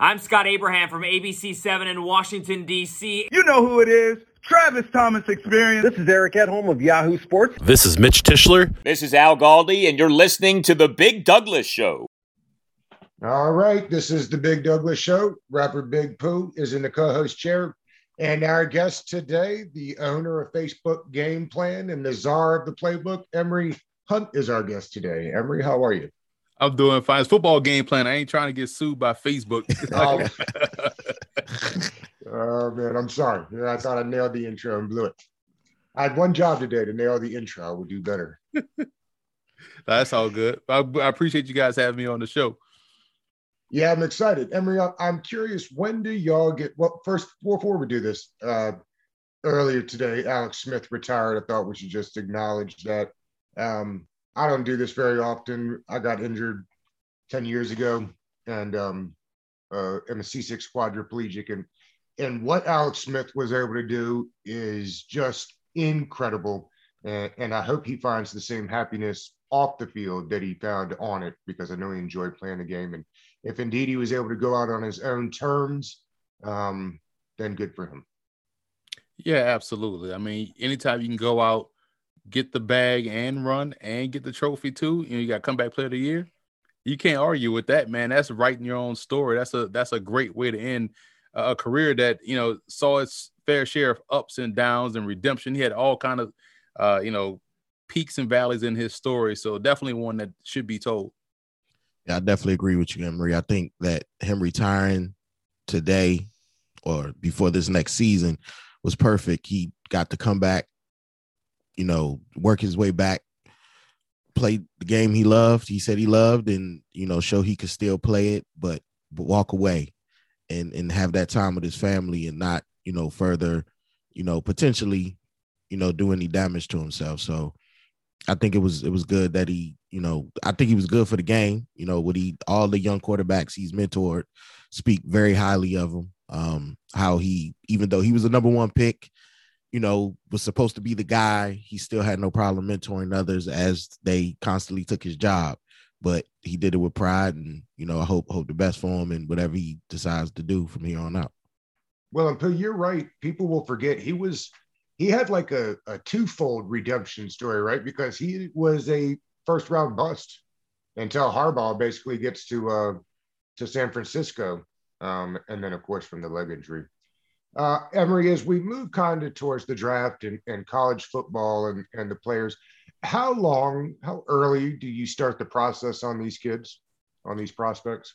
I'm Scott Abraham from ABC7 in Washington, D.C. You know who it is. Travis Thomas Experience. This is Eric Edholm of Yahoo Sports. This is Mitch Tischler. This is Al Galdi, and you're listening to The Big Douglas Show. All right, this is The Big Douglas Show. Rapper Big Pooh is in the co host chair. And our guest today, the owner of Facebook Game Plan and the czar of the playbook, Emory Hunt, is our guest today. Emery, how are you? I'm doing fine. It's football game plan. I ain't trying to get sued by Facebook. oh. oh man, I'm sorry. I thought I nailed the intro and blew it. I had one job today to nail the intro. I would do better. That's all good. I, I, appreciate you guys having me on the show. Yeah, I'm excited. Emory, I'm curious, when do y'all get well first before we do this, uh earlier today, Alex Smith retired. I thought we should just acknowledge that. Um, I don't do this very often. I got injured 10 years ago and um, uh, I'm a C6 quadriplegic. And, and what Alex Smith was able to do is just incredible. And, and I hope he finds the same happiness off the field that he found on it because I know he enjoyed playing the game. And if indeed he was able to go out on his own terms, um, then good for him. Yeah, absolutely. I mean, anytime you can go out get the bag and run and get the trophy too. You know, you got comeback player of the year. You can't argue with that, man. That's writing your own story. That's a that's a great way to end a career that you know saw its fair share of ups and downs and redemption. He had all kind of uh, you know peaks and valleys in his story. So definitely one that should be told. Yeah, I definitely agree with you, Emory. I think that him retiring today or before this next season was perfect. He got to come back you know, work his way back, play the game he loved. He said he loved, and you know, show he could still play it, but, but walk away and and have that time with his family and not, you know, further, you know, potentially, you know, do any damage to himself. So I think it was it was good that he, you know, I think he was good for the game. You know, what he all the young quarterbacks he's mentored speak very highly of him. Um, how he, even though he was a number one pick, you know, was supposed to be the guy. He still had no problem mentoring others as they constantly took his job, but he did it with pride. And you know, I hope hope the best for him and whatever he decides to do from here on out. Well, and you're right. People will forget he was he had like a, a twofold redemption story, right? Because he was a first round bust until Harbaugh basically gets to uh to San Francisco. Um, and then of course from the leg injury. Uh, Emory, as we move kind of towards the draft and, and college football and, and the players, how long, how early do you start the process on these kids, on these prospects?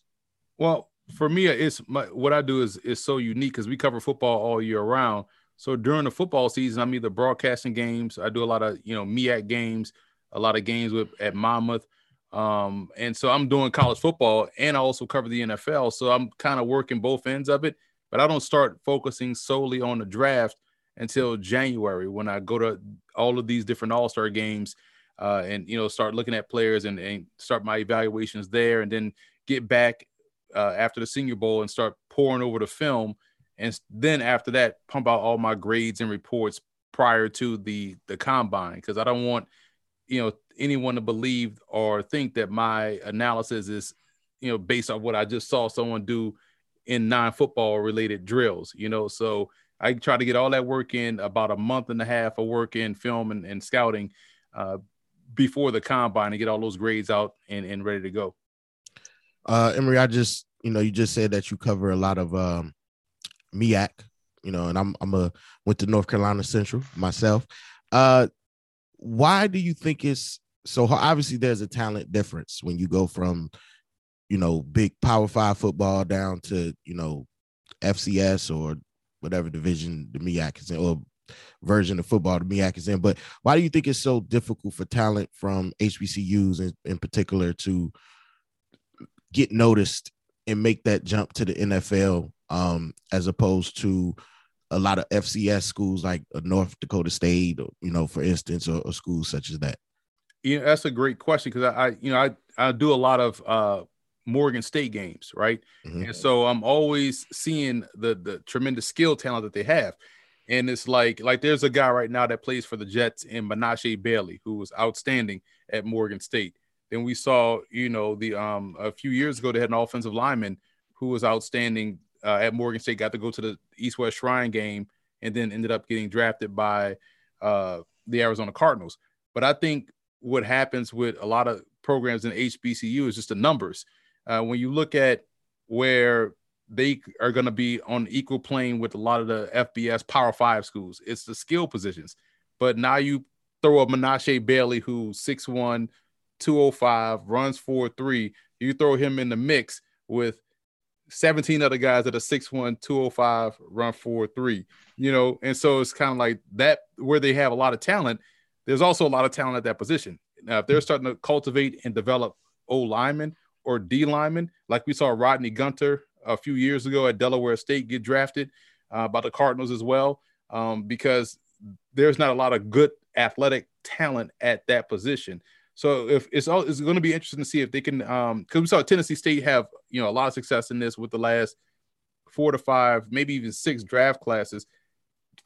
Well, for me, it's my, what I do is is so unique because we cover football all year round. So during the football season, I'm either broadcasting games. I do a lot of you know MEAC games, a lot of games with at Monmouth, um, and so I'm doing college football and I also cover the NFL. So I'm kind of working both ends of it but I don't start focusing solely on the draft until January when I go to all of these different All Star games uh, and you know start looking at players and, and, start my evaluations there, and then get back uh, after the Senior Bowl and start pouring over the film, and then after that pump out all my grades and reports prior to the the combine because I don't want you know anyone to believe or think that my analysis is you know based on what I just saw someone do in non-football related drills, you know. So I try to get all that work in about a month and a half of work in film and, and scouting uh, before the combine and get all those grades out and, and ready to go. Uh, Emory, I just, you know, you just said that you cover a lot of um, you know, and I'm I'm a went to North Carolina Central myself. Uh, why do you think it's so? Obviously, there's a talent difference when you go from you know, big power five football down to, you know, FCS or whatever division the MEAC is in, or version of football the MEAC is in. But why do you think it's so difficult for talent from HBCUs in, in particular to get noticed and make that jump to the NFL um, as opposed to a lot of FCS schools like North Dakota State, you know, for instance, or, or schools such as that? Yeah, that's a great question because I, I, you know, I, I do a lot of uh, Morgan State games, right? Mm-hmm. And so I'm always seeing the the tremendous skill talent that they have. And it's like like there's a guy right now that plays for the Jets in Menashe Bailey who was outstanding at Morgan State. Then we saw, you know, the um a few years ago they had an offensive lineman who was outstanding uh, at Morgan State, got to go to the East West Shrine game, and then ended up getting drafted by uh, the Arizona Cardinals. But I think what happens with a lot of programs in HBCU is just the numbers. Uh, when you look at where they are going to be on equal plane with a lot of the FBS Power Five schools, it's the skill positions. But now you throw a Menashe Bailey who's 6'1, 205, runs 4 3. You throw him in the mix with 17 other guys that are 6'1, 205, run 4 3. You know, and so it's kind of like that where they have a lot of talent. There's also a lot of talent at that position. Now, if they're starting to cultivate and develop O linemen or D linemen, like we saw Rodney Gunter a few years ago at Delaware State get drafted uh, by the Cardinals as well, um, because there's not a lot of good athletic talent at that position. So if it's all, it's going to be interesting to see if they can, um, because we saw Tennessee State have you know a lot of success in this with the last four to five, maybe even six draft classes.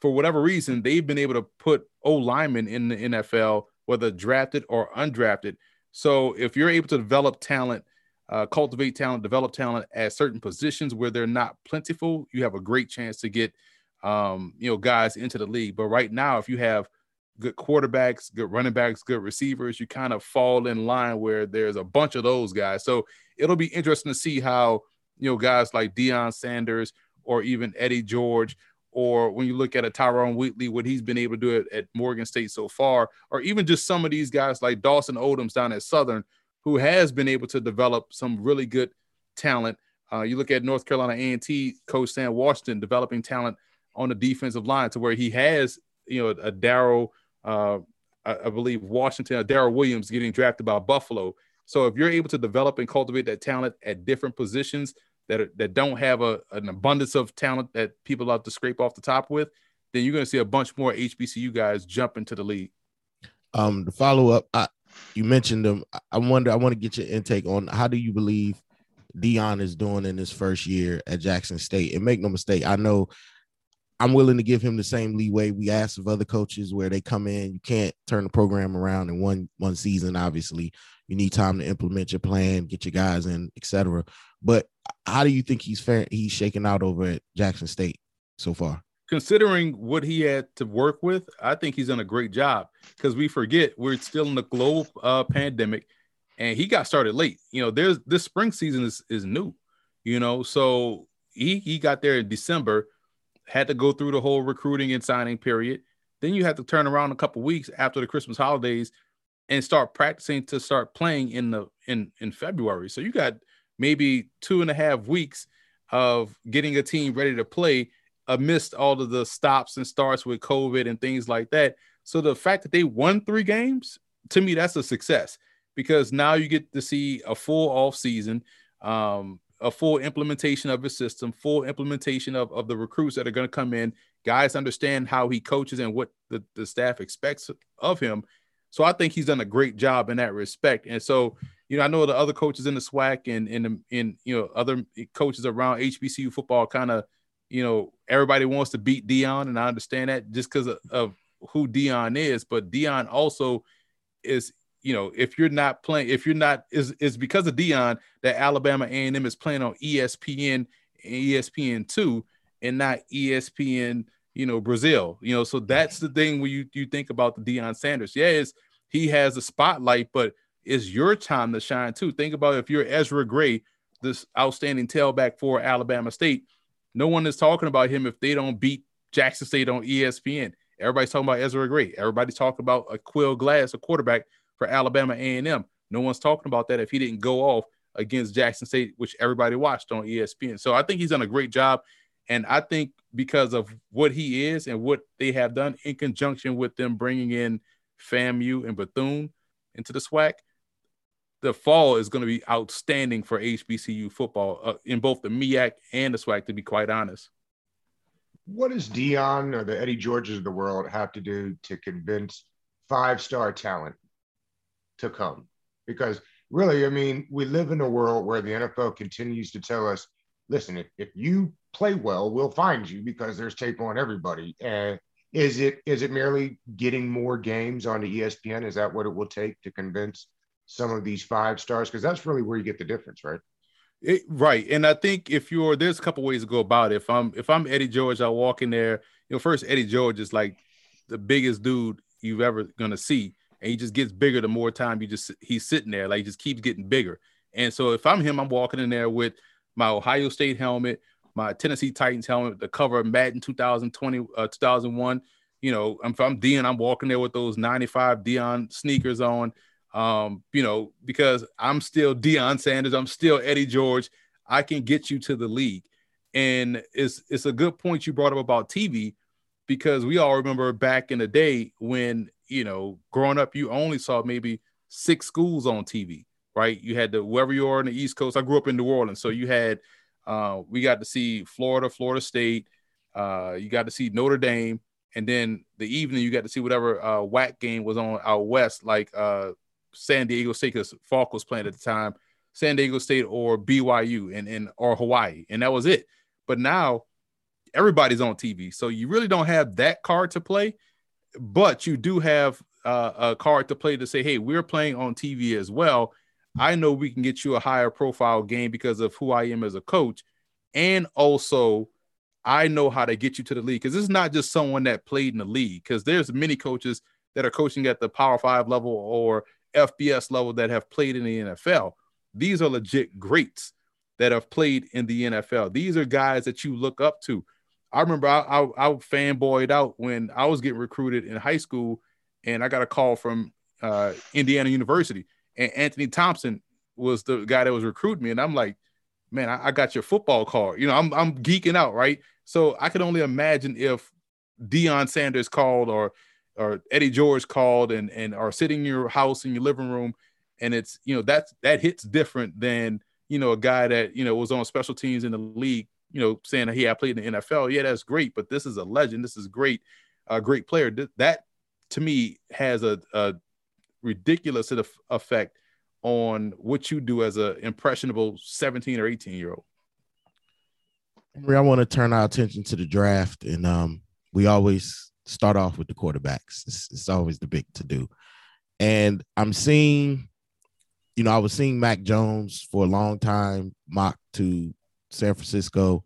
For whatever reason, they've been able to put O linemen in the NFL, whether drafted or undrafted. So if you're able to develop talent, uh, cultivate talent, develop talent at certain positions where they're not plentiful, you have a great chance to get um, you know guys into the league. But right now, if you have good quarterbacks, good running backs, good receivers, you kind of fall in line where there's a bunch of those guys. So it'll be interesting to see how, you know, guys like Deion Sanders or even Eddie George, or when you look at a Tyrone Wheatley, what he's been able to do at, at Morgan State so far, or even just some of these guys like Dawson Odums down at Southern, who has been able to develop some really good talent. Uh, you look at North Carolina A&T coach Sam Washington developing talent on the defensive line to where he has, you know, a Daryl – uh, I, I, believe Washington, uh, Daryl Williams getting drafted by Buffalo. So if you're able to develop and cultivate that talent at different positions that are, that don't have a, an abundance of talent that people have to scrape off the top with, then you're going to see a bunch more HBCU guys jump into the league. Um, the follow up, I, you mentioned them. I wonder. I want to get your intake on how do you believe Deion is doing in his first year at Jackson State? And make no mistake, I know I'm willing to give him the same leeway we ask of other coaches where they come in. You can't turn the program around in one one season. Obviously, you need time to implement your plan, get your guys in, etc. But how do you think he's fair, he's shaking out over at Jackson State so far? Considering what he had to work with, I think he's done a great job because we forget we're still in the global uh, pandemic, and he got started late. You know, there's this spring season is is new. You know, so he he got there in December had to go through the whole recruiting and signing period. Then you have to turn around a couple weeks after the Christmas holidays and start practicing to start playing in the in in February. So you got maybe two and a half weeks of getting a team ready to play amidst all of the stops and starts with COVID and things like that. So the fact that they won three games, to me, that's a success because now you get to see a full off season. Um, a full implementation of his system, full implementation of, of the recruits that are going to come in. Guys understand how he coaches and what the, the staff expects of him. So I think he's done a great job in that respect. And so, you know, I know the other coaches in the SWAC and in in you know other coaches around HBCU football kind of, you know, everybody wants to beat Deion, and I understand that just because of, of who Deion is. But Deion also is you know, if you're not playing, if you're not, is is because of Deion that Alabama A&M is playing on ESPN and ESPN two and not ESPN, you know, Brazil. You know, so that's the thing when you you think about the Deion Sanders. Yeah, he has a spotlight, but it's your time to shine too. Think about if you're Ezra Gray, this outstanding tailback for Alabama State. No one is talking about him if they don't beat Jackson State on ESPN. Everybody's talking about Ezra Gray. Everybody's talking about Aqeel Glass, a quarterback for Alabama A&M. No one's talking about that if he didn't go off against Jackson State, which everybody watched on ESPN. So I think he's done a great job. And I think because of what he is and what they have done in conjunction with them bringing in FAMU and Bethune into the SWAC, the fall is going to be outstanding for HBCU football uh, in both the MEAC and the SWAC, to be quite honest. What does Deion or the Eddie Georges of the world have to do to convince five star talent to come. Because really, I mean, we live in a world where the NFL continues to tell us, listen, if, if you play well, we'll find you because there's tape on everybody. And is it is it merely getting more games on the ESPN? Is that what it will take to convince some of these five stars? Because that's really where you get the difference, right? It, right, and I think if you're there's a couple ways to go about it. If I'm if I'm Eddie George, I walk in there. You know, first Eddie George is like the biggest dude you've ever gonna see, and he just gets bigger the more time you just he's sitting there. Like he just keeps getting bigger. And so if I'm him, I'm walking in there with my Ohio State helmet, my Tennessee Titans helmet, the cover of Madden 2020, uh, 2001. You know, if I'm Deion, I'm walking there with those 95 Deion sneakers on. Um, you know, because I'm still Deion Sanders, I'm still Eddie George. I can get you to the league. And it's it's a good point you brought up about TV because we all remember back in the day when you know growing up you only saw maybe six schools on TV, right? You had the wherever you are in the East Coast. I grew up in New Orleans, so you had uh, we got to see Florida, Florida State. Uh, you got to see Notre Dame, and then the evening you got to see whatever uh, WAC game was on out west, like uh, San Diego State, because Faulk was playing at the time, San Diego State or BYU, and, and or Hawaii, and that was it. But now everybody's on TV, so you really don't have that card to play, but you do have uh, a card to play to say, hey, we're playing on TV as well I know we can get you a higher profile game because of who I am as a coach. And also, I know how to get you to the league because this is not just someone that played in the league. Because there's many coaches that are coaching at the Power Five level or FBS level that have played in the NFL. These are legit greats that have played in the NFL. These are guys that you look up to. I remember I, I, I fanboyed out when I was getting recruited in high school, and I got a call from uh, Indiana University and Anthony Thompson was the guy that was recruiting me, and I'm like, man, I, I got your football card. You know, I'm I'm geeking out, right? So I can only imagine if Deion Sanders called or or Eddie George called and and are sitting in your house in your living room, and it's you know that's that hits different than you know a guy that you know was on special teams in the league, you know, saying hey I played in the NFL. Yeah, that's great, but this is a legend. This is great, a great player. That to me has a, a ridiculous effect on what you do as an impressionable 17 or 18 year old. I want to turn our attention to the draft, and um, we always start off with the quarterbacks. It's, it's always the big to do, and I'm seeing, you know, I was seeing Mac Jones for a long time mock to San Francisco.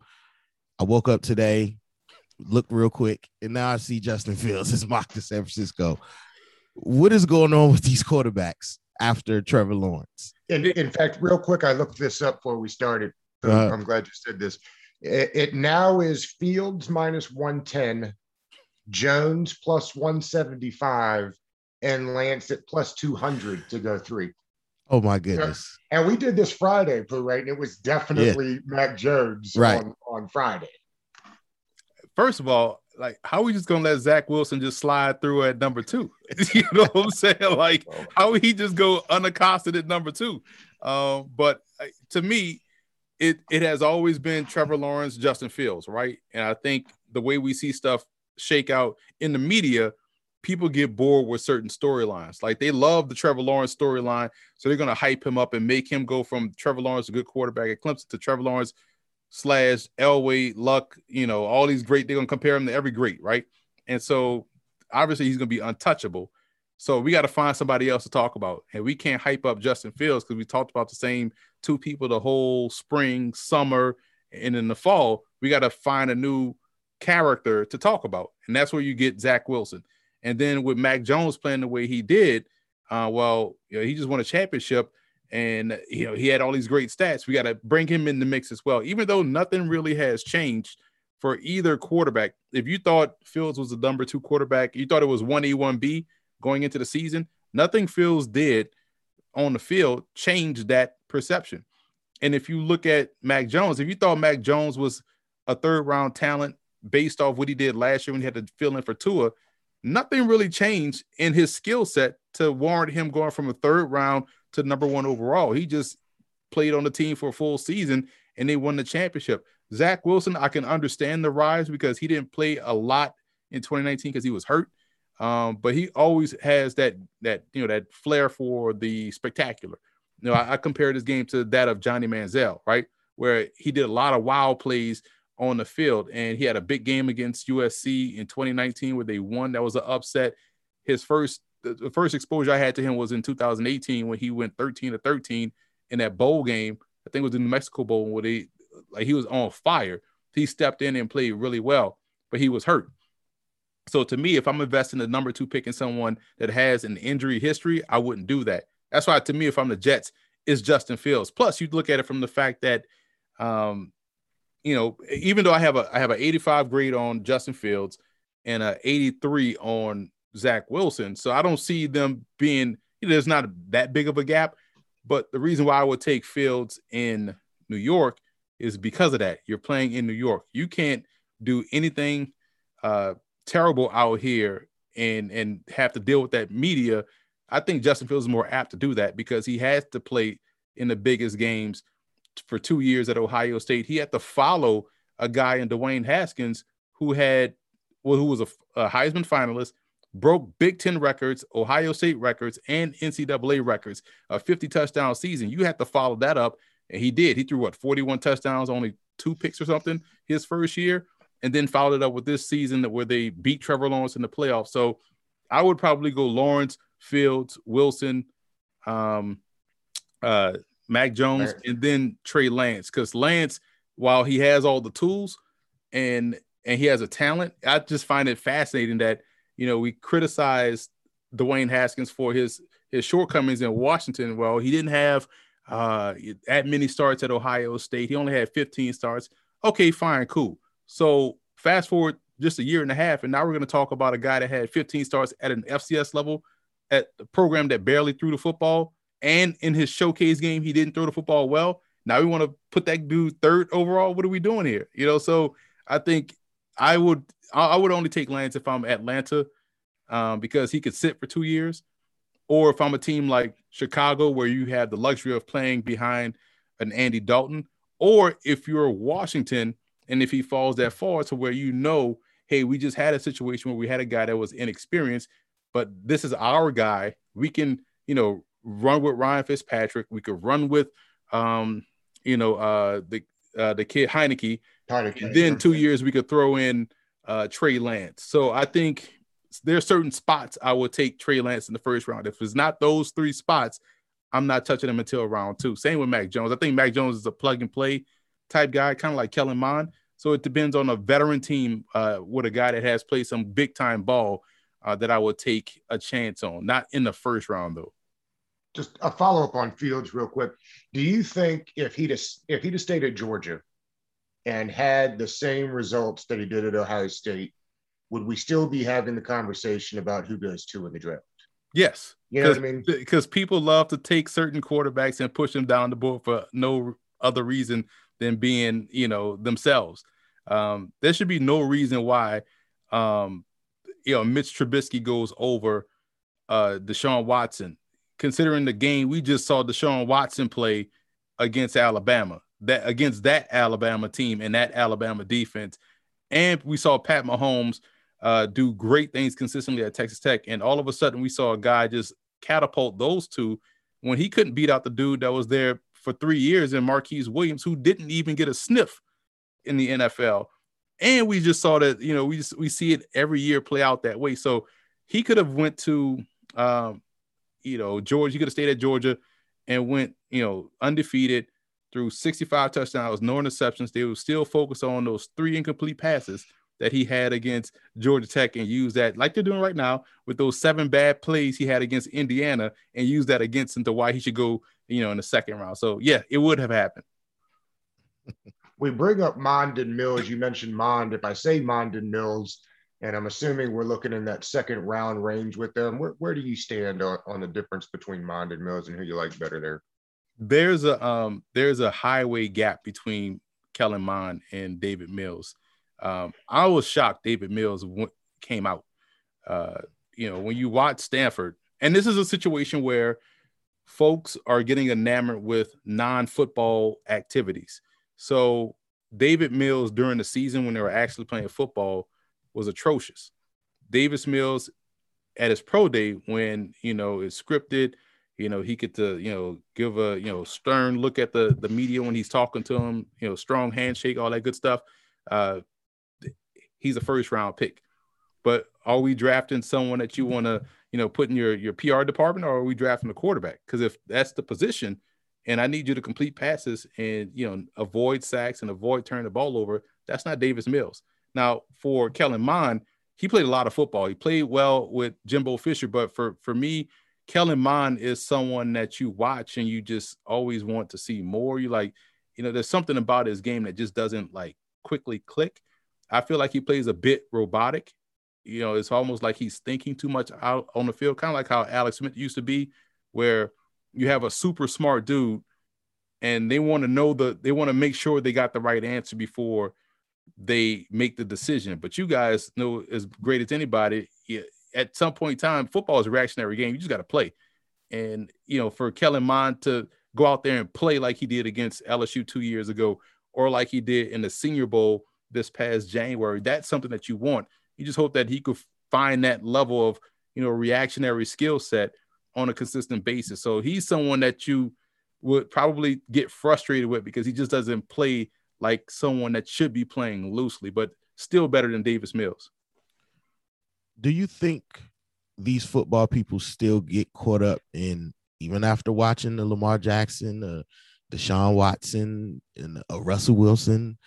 I woke up today, looked real quick, and now I see Justin Fields is mocked to San Francisco what is going on with these quarterbacks after Trevor Lawrence? In, in fact, real quick, I looked this up before we started. uh, I'm glad you said this. It, it now is Fields minus 110, Jones plus 175, and Lance at plus 200 to go three. Oh my goodness. And we did this Friday, right? And it was definitely yeah. Mac Jones right. on, on Friday. First of all, like how are we just gonna let Zach Wilson just slide through at number two? you know what I'm saying? Like how he just go unaccosted at number two? Um, but uh, to me, it it has always been Trevor Lawrence, Justin Fields, right? And I think the way we see stuff shake out in the media, people get bored with certain storylines. Like they love the Trevor Lawrence storyline, so they're gonna hype him up and make him go from Trevor Lawrence, a good quarterback at Clemson, to Trevor Lawrence, slash Elway, Luck, you know, all these great, they're gonna compare him to every great, right? And so obviously he's gonna be untouchable. So we got to find somebody else to talk about. And we can't hype up Justin Fields because we talked about the same two people the whole spring, summer, and in the fall. We got to find a new character to talk about. And that's where you get Zach Wilson. And then with Mac Jones playing the way he did, uh, well, you know, he just won a championship and you know he had all these great stats. We got to bring him in the mix as well, even though nothing really has changed for either quarterback. If you thought Fields was the number two quarterback, you thought it was one A one B going into the season. Nothing Fields did on the field changed that perception. And if you look at Mac Jones, if you thought Mac Jones was a third round talent based off what he did last year when he had to fill in for Tua, nothing really changed in his skill set to warrant him going from a third round to number one overall. He just played on the team for a full season and they won the championship. Zach Wilson, I can understand the rise because he didn't play a lot in 2019 because he was hurt. Um, but he always has that that you know that flair for the spectacular. You know, I, I compared his game to that of Johnny Manziel, right? Where he did a lot of wild plays on the field, and he had a big game against USC in 2019 where they won. That was an upset. His first the first exposure I had to him was in 2018 when he went 13 to 13 in that bowl game I think it was the New Mexico Bowl where they like he was on fire. He stepped in and played really well, but he was hurt. So to me, if I'm investing the number two pick in someone that has an injury history, I wouldn't do that. That's why to me, if I'm the Jets, is Justin Fields. Plus, you look at it from the fact that, um, you know, even though I have a I have an 85 grade on Justin Fields and a 83 on Zach Wilson, so I don't see them being. You know, there's not that big of a gap. But the reason why I would take Fields in New York is because of that. You're playing in New York. You can't do anything uh, terrible out here and and have to deal with that media. I think Justin Fields is more apt to do that because he has to play in the biggest games for two years at Ohio State. He had to follow a guy in Dwayne Haskins who had well, who was a, a Heisman finalist, broke Big Ten records, Ohio State records, and NCAA records, a 50 touchdown season. You had to follow that up, and he did. He threw what 41 touchdowns, only two picks or something his first year and then followed it up with this season where they beat Trevor Lawrence in the playoffs. So I would probably go Lawrence, Fields, Wilson, um, uh, Mac Jones, and then Trey Lance. Because Lance, while he has all the tools and and he has a talent, I just find it fascinating that you know we criticize Dwayne Haskins for his his shortcomings in Washington. Well, he didn't have uh, that many starts at Ohio State. He only had 15 starts. Okay, fine, cool. So fast forward just a year and a half, and now we're going to talk about a guy that had 15 starts at an FCS level at the program that barely threw the football, and in his showcase game, he didn't throw the football well. Now we want to put that dude third overall. What are we doing here? You know, so I think I would I would only take Lance if I'm Atlanta, um, because he could sit for two years, or if I'm a team like Chicago where you have the luxury of playing behind an Andy Dalton, or if you're Washington and if he falls that far to where you know, hey, we just had a situation where we had a guy that was inexperienced, but this is our guy. We can, you know, run with Ryan Fitzpatrick. We could run with, um, you know, uh, the uh, the kid Heinicke. Heinicke. And then two years we could throw in uh, Trey Lance. So I think there are certain spots I would take Trey Lance in the first round. If it's not those three spots, I'm not touching him until round two. Same with Mac Jones. I think Mac Jones is a plug and play type guy, kind of like Kellen Mond. So it depends on a veteran team uh, with a guy that has played some big time ball uh, that I would take a chance on. Not in the first round though. Just a follow up on Fields, real quick. Do you think if he'd if he'd have stayed at Georgia and had the same results that he did at Ohio State, would we still be having the conversation about who goes two in the draft? Yes. You know what I mean? Because people love to take certain quarterbacks and push them down the board for no other reason than being, you know, themselves. Um, there should be no reason why, um, you know, Mitch Trubisky goes over uh, Deshaun Watson, considering the game we just saw Deshaun Watson play against Alabama, that against that Alabama team and that Alabama defense, and we saw Pat Mahomes uh, do great things consistently at Texas Tech, and all of a sudden we saw a guy just catapult those two when he couldn't beat out the dude that was there for three years in Marquise Williams, who didn't even get a sniff in the NFL. And we just saw that, you know, we just we see it every year play out that way. So he could have went to um, you know, Georgia, you could have stayed at Georgia and went, you know, undefeated through 65 touchdowns, no interceptions. They were still focused on those three incomplete passes that he had against Georgia Tech and use that like they're doing right now with those seven bad plays he had against Indiana and use that against him to why he should go, you know, in the second round. So yeah, it would have happened. we bring up Mond and Mills. You mentioned Mond. If I say Mond and Mills, and I'm assuming we're looking in that second round range with them, where, where do you stand on, on the difference between Mondon Mills and who you like better there? There's a um there's a highway gap between Kellen Mond and Davis Mills. Um, I was shocked Davis Mills went, came out. Uh, you know, when you watch Stanford, and this is a situation where folks are getting enamored with non-football activities. So Davis Mills during the season when they were actually playing football was atrocious. Davis Mills at his pro day when you know it's scripted, you know he could to you know give a you know stern look at the the media when he's talking to him, you know strong handshake, all that good stuff. Uh, he's a first round pick. But are we drafting someone that you want to, you know, put in your your PR department, or are we drafting a quarterback? Because if that's the position, and I need you to complete passes and you know avoid sacks and avoid turning the ball over. That's not Davis Mills. Now for Kellen Mond, he played a lot of football. He played well with Jimbo Fisher, but for for me, Kellen Mond is someone that you watch and you just always want to see more. You like, you know, there's something about his game that just doesn't like quickly click. I feel like he plays a bit robotic. You know, it's almost like he's thinking too much out on the field, kind of like how Alex Smith used to be, where you have a super smart dude and they want to know the they want to make sure they got the right answer before they make the decision. But you guys know as great as anybody, at some point in time, football is a reactionary game. You just got to play. And, you know, for Kellen Mond to go out there and play like he did against LSU two years ago, or like he did in the Senior Bowl this past January, that's something that you want. You just hope that he could find that level of, you know, reactionary skill set on a consistent basis. So he's someone that you would probably get frustrated with because he just doesn't play like someone that should be playing loosely, but still better than Davis Mills do you think these football people still get caught up in even after watching the Lamar Jackson, uh, Deshaun Watson, and uh, Russell Wilson?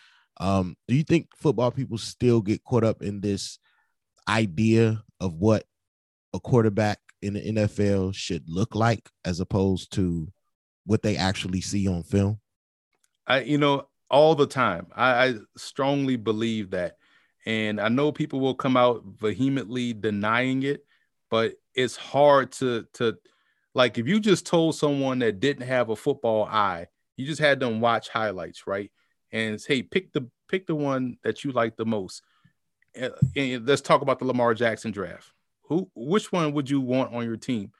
Um, do you think football people still get caught up in this idea of what a quarterback in the NFL should look like as opposed to what they actually see on film? I, you know, all the time. I, I strongly believe that and I know people will come out vehemently denying it, but it's hard to to like if you just told someone that didn't have a football eye, you just had them watch highlights, right? And hey, pick the pick the one that you like the most. And let's talk about the Lamar Jackson draft. Who which one would you want on your team?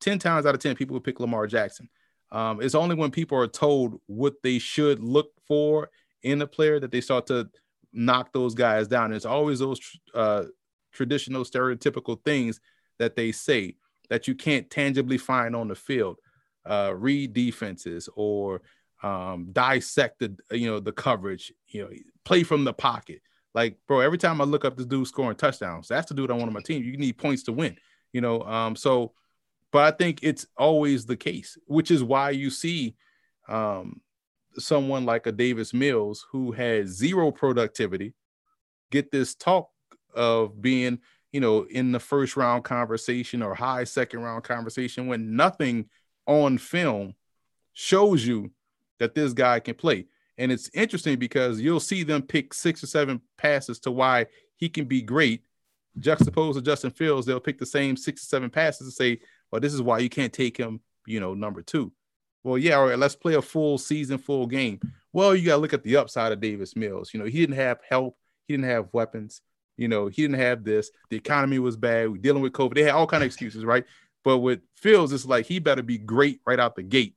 10 times out of 10 people would pick Lamar Jackson. Um, it's only when people are told what they should look for in a player that they start to knock those guys down. It's always those uh, traditional, stereotypical things that they say that you can't tangibly find on the field. Uh, read defenses or um, dissect the you know the coverage. You know, play from the pocket. Like, bro, every time I look up this dude scoring touchdowns, that's the dude I want on my team. You need points to win. You know, um, so, but I think it's always the case, which is why you see um, someone like a Davis Mills who had zero productivity get this talk of being, you know, in the first round conversation or high second round conversation when nothing on film shows you that this guy can play. And it's interesting because you'll see them pick six or seven passes to why he can be great. Juxtaposed to Justin Fields, they'll pick the same six or seven passes and say, well, this is why you can't take him, you know, number two. Well, yeah, all right, let's play a full season, full game. Well, you got to look at the upside of Davis Mills. You know, he didn't have help, he didn't have weapons. You know, he didn't have this. The economy was bad. We're dealing with COVID. They had all kind of excuses, right? But with Fields, it's like he better be great right out the gate.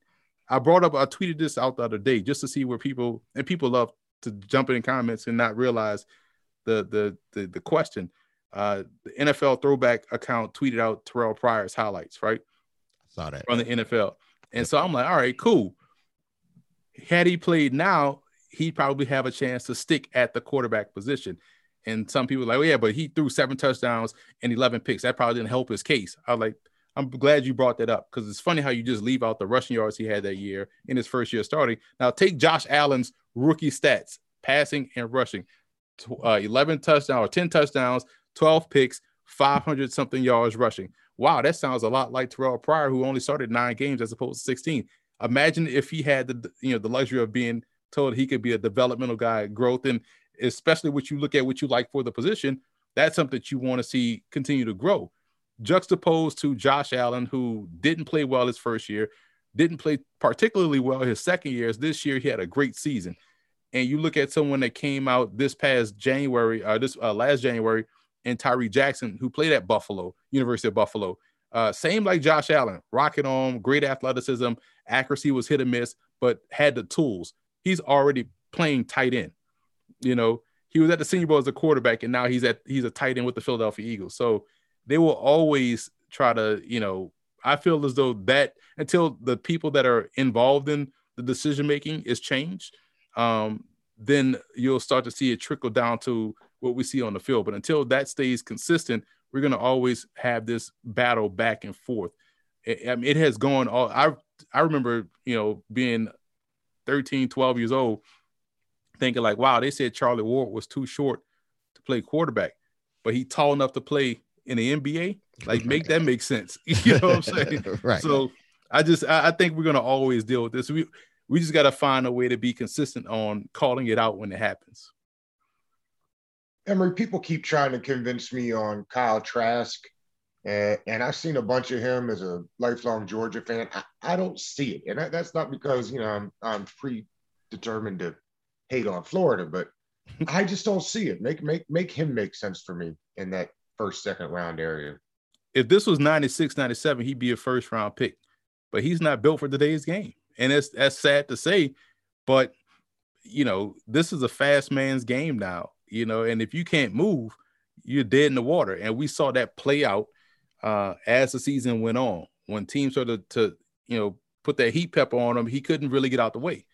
I brought up, I tweeted this out the other day just to see where people and people love to jump in comments and not realize the the the, the question. Uh, the NFL throwback account tweeted out Terrell Pryor's highlights, right? I saw that from the NFL. And so I'm like, all right, cool. Had he played now, he'd probably have a chance to stick at the quarterback position. And some people like, oh, yeah, but he threw seven touchdowns and 11 picks. That probably didn't help his case. I was like, I'm glad you brought that up because it's funny how you just leave out the rushing yards he had that year in his first year starting. Now take Josh Allen's rookie stats, passing and rushing, uh, 11 touchdowns or 10 touchdowns, 12 picks, 500 something yards rushing wow, that sounds a lot like Terrell Pryor, who only started nine games as opposed to 16. Imagine if he had the you know the luxury of being told he could be a developmental guy, growth, and especially what you look at what you like for the position, that's something that you want to see continue to grow. Juxtaposed to Josh Allen, who didn't play well his first year, didn't play particularly well his second year. This year he had a great season. And you look at someone that came out this past January, uh, this uh, last January, and Tyree Jackson, who played at Buffalo, University of Buffalo. Uh, same like Josh Allen, rocket on, great athleticism, accuracy was hit or miss, but had the tools. He's already playing tight end. You know, he was at the Senior Bowl as a quarterback, and now he's at he's a tight end with the Philadelphia Eagles. So they will always try to, you know, I feel as though that until the people that are involved in the decision making is changed, um, then you'll start to see it trickle down to what we see on the field. But until that stays consistent, we're going to always have this battle back and forth. I mean, it has gone all. I I remember you know being 13, 12 years old, thinking like, wow, they said Charlie Ward was too short to play quarterback, but he tall enough to play in the NBA. Like, make that make sense. You know what I'm saying? right. So I just I, I think we're gonna always deal with this. We we just gotta find a way to be consistent on calling it out when it happens. Emory, people keep trying to convince me on Kyle Trask, and, and I've seen a bunch of him as a lifelong Georgia fan. I, I don't see it, and that, that's not because you know I'm I'm predetermined to hate on Florida, but I just don't see it. Make make make him make sense for me in that first second round area. If this was 96, 97, he'd be a first round pick, but he's not built for today's game, and it's that's sad to say, but you know this is a fast man's game now you know, and if you can't move, you're dead in the water. And we saw that play out uh, as the season went on. When teams started to, you know, put that heat pepper on him, he couldn't really get out the way.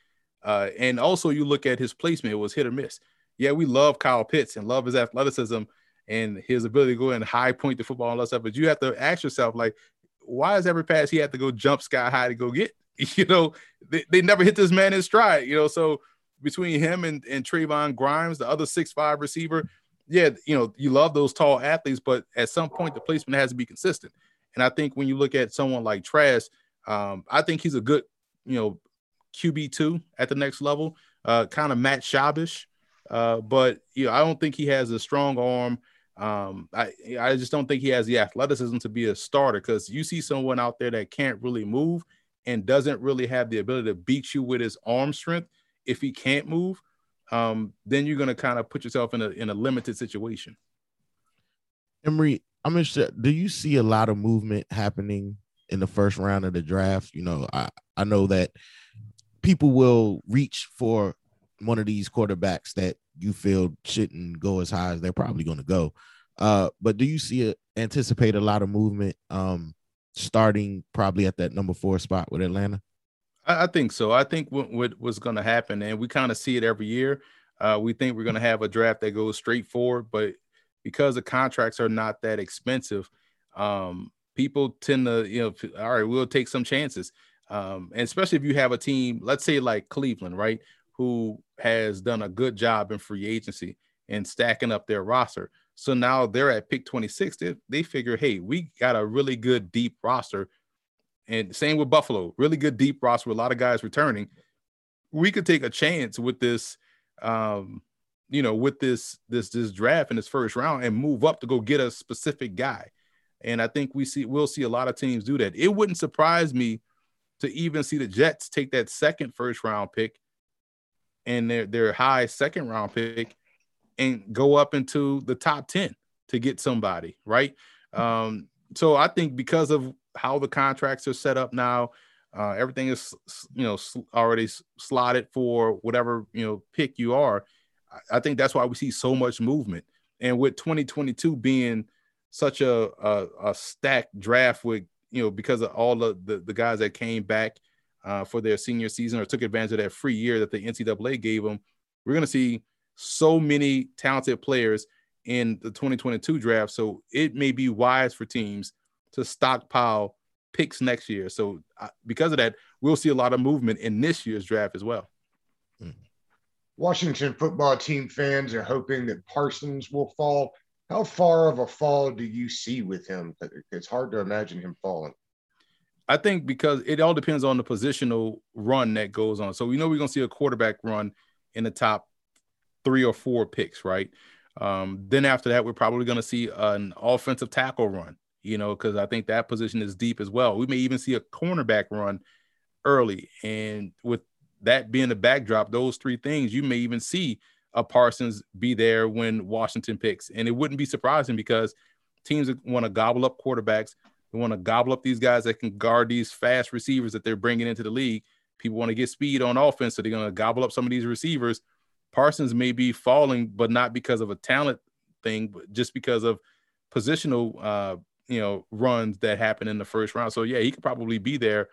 Uh, and also, you look at his placement; it was hit or miss. Yeah, we love Kyle Pitts and love his athleticism and his ability to go in high point the football and all that stuff. But you have to ask yourself, like, why is every pass he had to go jump sky high to go get? You know, they, they never hit this man in stride. You know, so between him and, and Trevon Grimes, the other six five receiver. Yeah, you know, you love those tall athletes, but at some point the placement has to be consistent. And I think when you look at someone like Trask, um, I think he's a good, you know, QB two at the next level, uh, kind of Matt Schaub uh, but you know, I don't think he has a strong arm. Um, I I just don't think he has the athleticism to be a starter because you see someone out there that can't really move and doesn't really have the ability to beat you with his arm strength if he can't move, um, then you're going to kind of put yourself in a in a limited situation. Emory, I'm interested. Do you see a lot of movement happening in the first round of the draft? You know, I I know that people will reach for one of these quarterbacks that you feel shouldn't go as high as they're probably going to go. Uh, but do you see a, anticipate a lot of movement um, starting probably at that number four spot with Atlanta? I, I think so. I think what, what was going to happen, and we kind of see it every year. Uh, we think we're going to have a draft that goes straight forward, but because the contracts are not that expensive, um, people tend to, you know, all right, we'll take some chances. Um, and especially if you have a team, let's say like Cleveland, right, who has done a good job in free agency and stacking up their roster. So now they're at pick 26. They, they figure, hey, we got a really good deep roster and same with Buffalo, really good deep roster with a lot of guys returning. We could take a chance with this, um, you know, with this this this draft in this first round and move up to go get a specific guy. And I think we see we'll see a lot of teams do that. It wouldn't surprise me to even see the Jets take that second first round pick and their their high second round pick and go up into the top 10 to get somebody, right? Um, so I think because of how the contracts are set up now. Uh, everything is, you know, already slotted for whatever you know pick you are. I think that's why we see so much movement. And with 2022 being such a a, a stacked draft with you know because of all the the, the guys that came back uh, for their senior season or took advantage of that free year that the NCAA gave them, we're to see so many talented players in the 2022 draft. So it may be wise for teams to stockpile picks next year. So uh, because of that, we'll see a lot of movement in this year's draft as well. Hmm. Washington football team fans are hoping that Parsons will fall. How far of a fall do you see with him? It's hard to imagine him falling. I think because it all depends on the positional run that goes on. So we know we're going to see a quarterback run in the top three or four picks, right? Um, then after that, we're probably going to see an offensive tackle run you know, because I think that position is deep as well. We may even see a cornerback run early. And with that being the backdrop, those three things, you may even see a Parsons be there when Washington picks. And it wouldn't be surprising because teams want to gobble up quarterbacks. They want to gobble up these guys that can guard these fast receivers that they're bringing into the league. People want to get speed on offense, so they're going to gobble up some of these receivers. Parsons may be falling, but not because of a talent thing, but just because of positional uh, you know runs that happen in the first round. So yeah, he could probably be there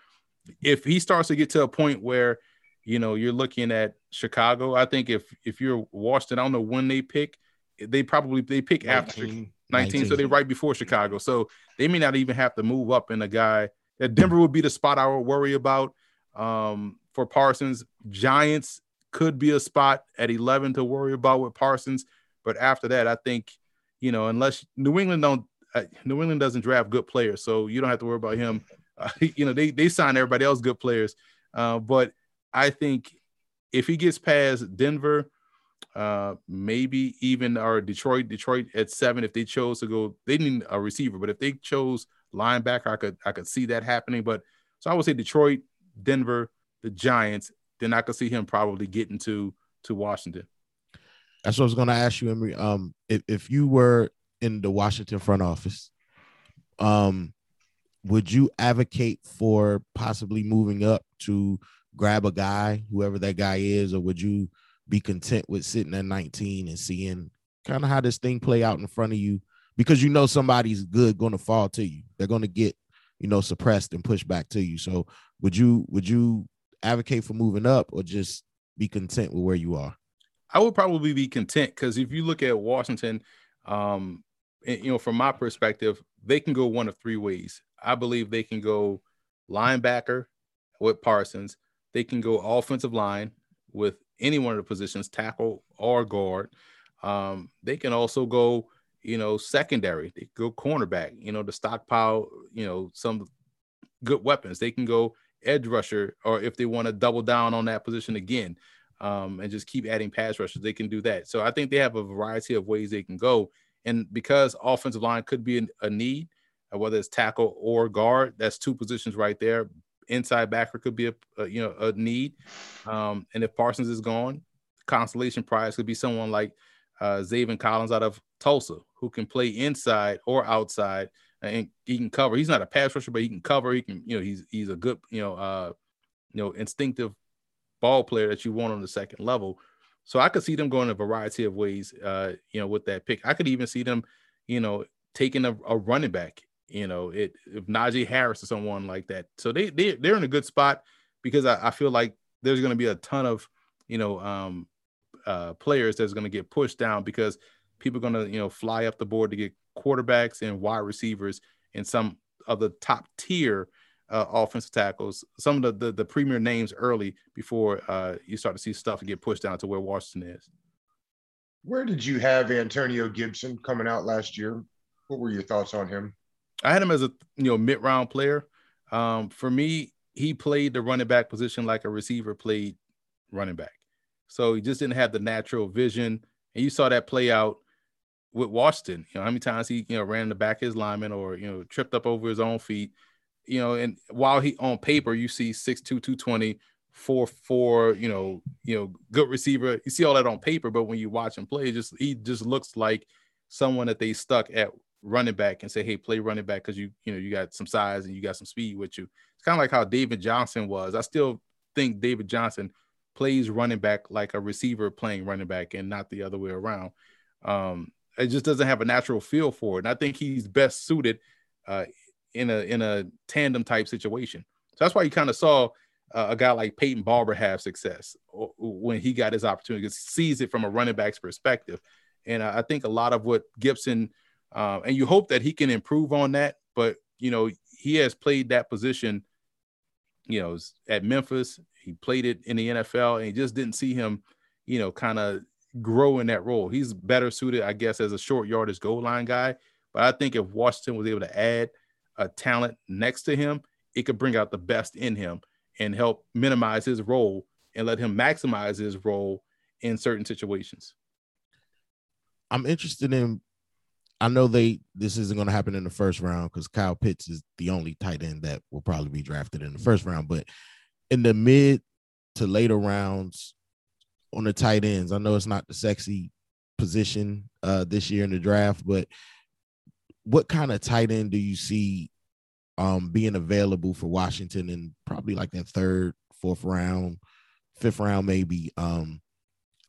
if he starts to get to a point where you know you're looking at Chicago. I think if if you're Washington, I don't know when they pick. They probably they pick 19, after 19, 19, so they're right before Chicago. So they may not even have to move up in a guy that Denver would be the spot I would worry about. Um, for Parsons, Giants could be a spot at 11 to worry about with Parsons, but after that, I think you know unless New England don't New England doesn't draft good players, so you don't have to worry about him. Uh, you know they they sign everybody else good players, uh, but I think if he gets past Denver, uh, maybe even our Detroit, Detroit at seven, if they chose to go, they need a receiver, but if they chose linebacker, I could I could see that happening. But so I would say Detroit, Denver, the Giants, then I could see him probably getting to to Washington. That's what I was going to ask you, Emory. Um, if, if you were in the Washington front office, um, would you advocate for possibly moving up to grab a guy, whoever that guy is, or would you be content with sitting at 19 and seeing kind of how this thing play out in front of you? Because you know somebody's good going to fall to you. They're going to get, you know, suppressed and pushed back to you. So would you would you advocate for moving up or just be content with where you are? I would probably be content because if you look at Washington, um, you know, from my perspective, they can go one of three ways. I believe they can go linebacker with Parsons. They can go offensive line with any one of the positions, tackle or guard. Um, they can also go, you know, secondary. They go cornerback. You know, to stockpile, you know, some good weapons. They can go edge rusher, or if they want to double down on that position again, um, and just keep adding pass rushers, they can do that. So I think they have a variety of ways they can go. And because offensive line could be a need, uh, whether it's tackle or guard, that's two positions right there. Inside backer could be a, a you know a need. Um, and if Parsons is gone, consolation prize could be someone like uh, Zaven Collins out of Tulsa, who can play inside or outside, and he can cover. He's not a pass rusher, but he can cover. He can, you know, he's he's a good, you know, uh, you know, instinctive ball player that you want on the second level. So I could see them going a variety of ways, uh, you know, with that pick. I could even see them, you know, taking a, a running back, you know, it if Najee Harris or someone like that. So they they they're in a good spot because I, I feel like there's going to be a ton of, you know, um, uh, players that's going to get pushed down because people are going to, you know, fly up the board to get quarterbacks and wide receivers and some of the top tier uh, offensive tackles, some of the, the, the premier names early before uh, you start to see stuff get pushed down to where Washington is. Where did you have Antonio Gibson coming out last year? What were your thoughts on him? I had him as a you know mid round player. Um, for me, he played the running back position like a receiver played running back. So he just didn't have the natural vision, and you saw that play out with Washington. You know how many times he you know ran in the back of his lineman or you know tripped up over his own feet you know, and while he on paper you see 6'2, 220, 4 4, you know, you know, good receiver. You see all that on paper, but when you watch him play, just he just looks like someone that they stuck at running back and say, hey, play running back because you, you know, you got some size and you got some speed with you. It's kind of like how David Johnson was. I still think David Johnson plays running back like a receiver playing running back and not the other way around. Um, it just doesn't have a natural feel for it. And I think he's best suited uh, in a in a tandem type situation. So that's why you kind of saw uh, a guy like Peyton Barber have success when he got his opportunity, sees it from a running back's perspective. And I think a lot of what Gibson, uh, and you hope that he can improve on that, but you know he has played that position. You know, at Memphis, he played it in the NFL, and he just didn't see him, you know, kind of grow in that role. He's better suited, I guess, as a short yardage goal line guy. But I think if Washington was able to add a talent next to him, it could bring out the best in him and help minimize his role and let him maximize his role in certain situations. I'm interested in. I know they this isn't going to happen in the first round because Kyle Pitts is the only tight end that will probably be drafted in the first round. But in the mid to later rounds on the tight ends, I know it's not the sexy position uh, this year in the draft, but what kind of tight end do you see um, being available for Washington in probably like that third, fourth round, fifth round, maybe um,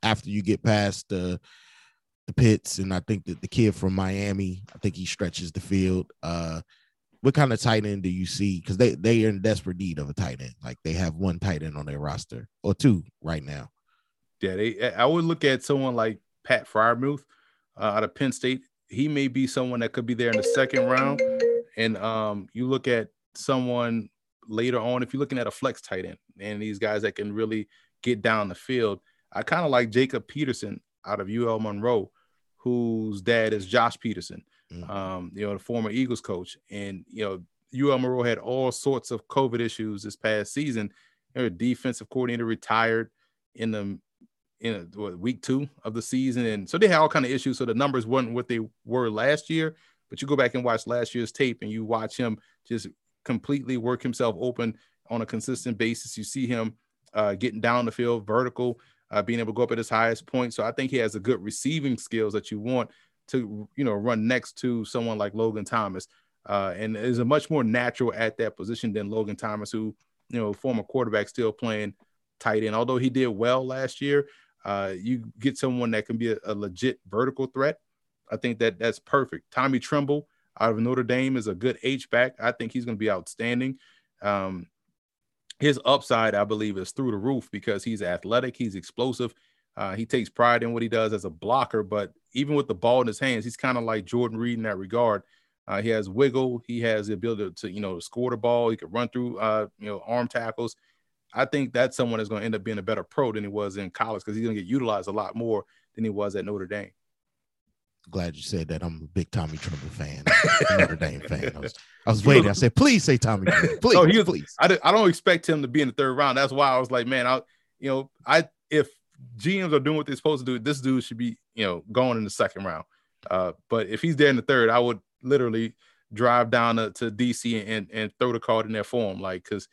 after you get past the the Pitts and I think that the kid from Miami, I think he stretches the field. Uh, what kind of tight end do you see? Because they they are in desperate need of a tight end. Like they have one tight end on their roster or two right now. Yeah, they. I would look at someone like Pat Freiermuth uh, out of Penn State he may be someone that could be there in the second round. And um, you look at someone later on, if you're looking at a flex tight end and these guys that can really get down the field, I kind of like Jacob Pederson out of UL Monroe, whose dad is Josh Pederson, mm-hmm. um, you know, the former Eagles coach. And, you know, UL Monroe had all sorts of COVID issues this past season. Their defensive coordinator retired in the in a, what, week two of the season, and so they had all kind of issues. So the numbers weren't what they were last year. But you go back and watch last year's tape, and you watch him just completely work himself open on a consistent basis. You see him uh, getting down the field, vertical, uh, being able to go up at his highest point. So I think he has a good receiving skills that you want to, you know, run next to someone like Logan Thomas, uh, and is a much more natural at that position than Logan Thomas, who, you know, former quarterback still playing tight end. Although he did well last year, uh, you get someone that can be a, a legit vertical threat. I think that that's perfect. Tommy Tremble out of Notre Dame is a good H back. I think he's going to be outstanding. Um, his upside, I believe, is through the roof because he's athletic, he's explosive, uh, he takes pride in what he does as a blocker. But even with the ball in his hands, he's kind of like Jordan Reed in that regard. Uh, he has wiggle, he has the ability to, you know, score the ball. He can run through, uh, you know, arm tackles. I think that's someone that's going to end up being a better pro than he was in college because he's going to get utilized a lot more than he was at Notre Dame glad you said that. I'm a big Tommy Tremble fan, Notre Dame fan. I was, I was waiting. I said, please say Tommy Tremble, please, oh, he was, please. I, I don't expect him to be in the third round. That's why I was like, man, I, you know, I if GMs are doing what they're supposed to do, this dude should be, you know, going in the second round. Uh, but if he's there in the third, I would literally drive down to, to DC and and throw the card in there for him, like because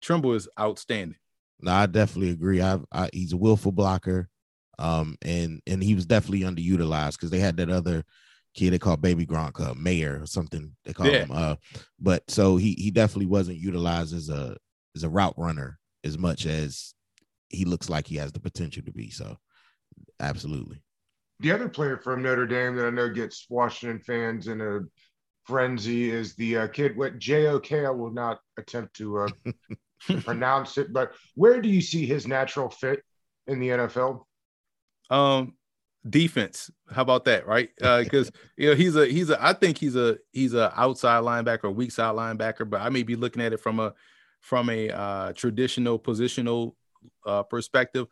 Tremble is outstanding. No, I definitely agree. I, I he's a willful blocker. Um, and and he was definitely underutilized because they had that other kid they called Baby Gronk, uh, Mayer or something they call yeah. him. Uh, but so he he definitely wasn't utilized as a as a route runner as much as he looks like he has the potential to be. So absolutely. The other player from Notre Dame that I know gets Washington fans in a frenzy is the uh, kid What JOK. I will not attempt to uh, pronounce it, but where do you see his natural fit in the NFL? Um, defense. How about that, right? Because uh, you know he's a he's a I think he's a he's a outside linebacker, weak side linebacker, but I may be looking at it from a from a uh, traditional positional uh, perspective.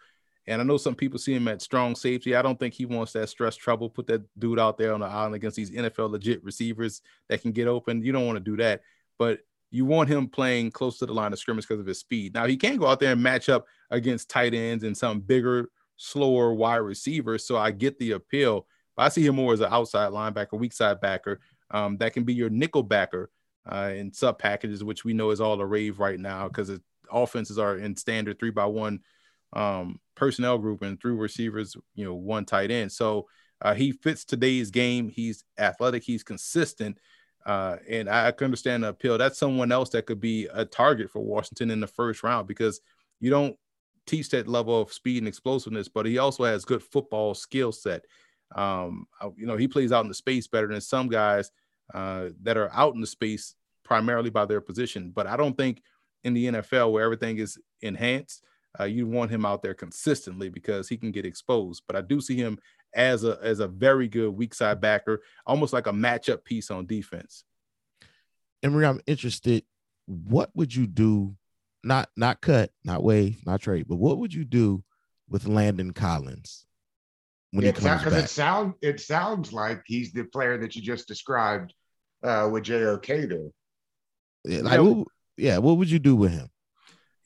And I know some people see him at strong safety. I don't think he wants that stress trouble. Put that dude out there on the island against these NFL legit receivers that can get open. You don't want to do that, but you want him playing close to the line of scrimmage because of his speed. Now he can go out there and match up against tight ends and some bigger slower wide receivers. So I get the appeal. But I see him more as an outside linebacker, weak side backer. Um, that can be your nickel backer uh, in sub packages, which we know is all the rave right now because offenses are in standard three by one um, personnel group and through receivers, you know, one tight end. So uh, he fits today's game. He's athletic. He's consistent. Uh, and I can understand the appeal. That's someone else that could be a target for Washington in the first round because you don't teach that level of speed and explosiveness, but he also has good football skill set. Um, you know, he plays out in the space better than some guys uh, that are out in the space primarily by their position. But I don't think in the NFL where everything is enhanced, uh, you want him out there consistently because he can get exposed. But I do see him as a as a very good weak side backer, almost like a matchup piece on defense. Emory, I'm interested. What would you do not not cut, not wave, not trade, but what would you do with Landon Collins when he comes back? It sound it sounds like he's the player that you just described uh, with JOK there. Yeah, like, what, yeah, what would you do with him?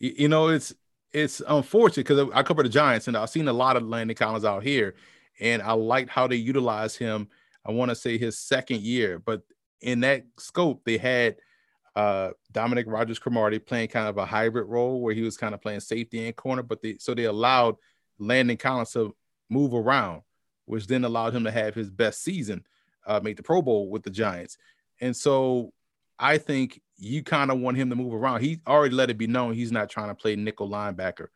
You know, it's it's unfortunate because I cover the Giants and I've seen a lot of Landon Collins out here, and I liked how they utilize him. I want to say his second year, but in that scope, they had – uh, Dominique Rodgers-Cromartie playing kind of a hybrid role where he was kind of playing safety and corner, but they so they allowed Landon Collins to move around, which then allowed him to have his best season, uh, make the Pro Bowl with the Giants. And so I think you kind of want him to move around. He already let it be known he's not trying to play nickel linebacker,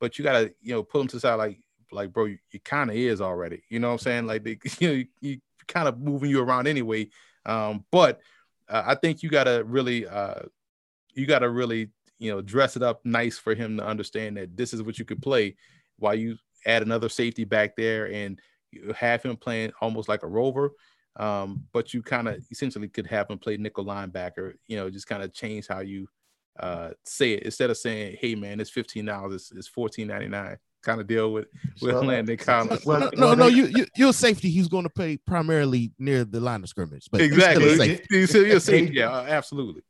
but you got to you know put him to the side like like bro, you, you kind of is already. You know what I'm saying? Like they, you know you, you kind of moving you around anyway. Um, but uh, I think you got to really, uh, you got to really, you know, dress it up nice for him to understand that this is what you could play, while you add another safety back there and you have him playing almost like a rover. Um, but you kind of essentially could have him play nickel linebacker, you know, just kind of change how you uh, say it instead of saying, "Hey, man, it's fifteen dollars, it's, it's fourteen ninety nine. Kind of deal with with So- Landon Collins. Well, no, well, no, they- you, you you're safety. He's going to play primarily near the line of scrimmage, but he's still exactly. You see- you see- They- yeah, absolutely.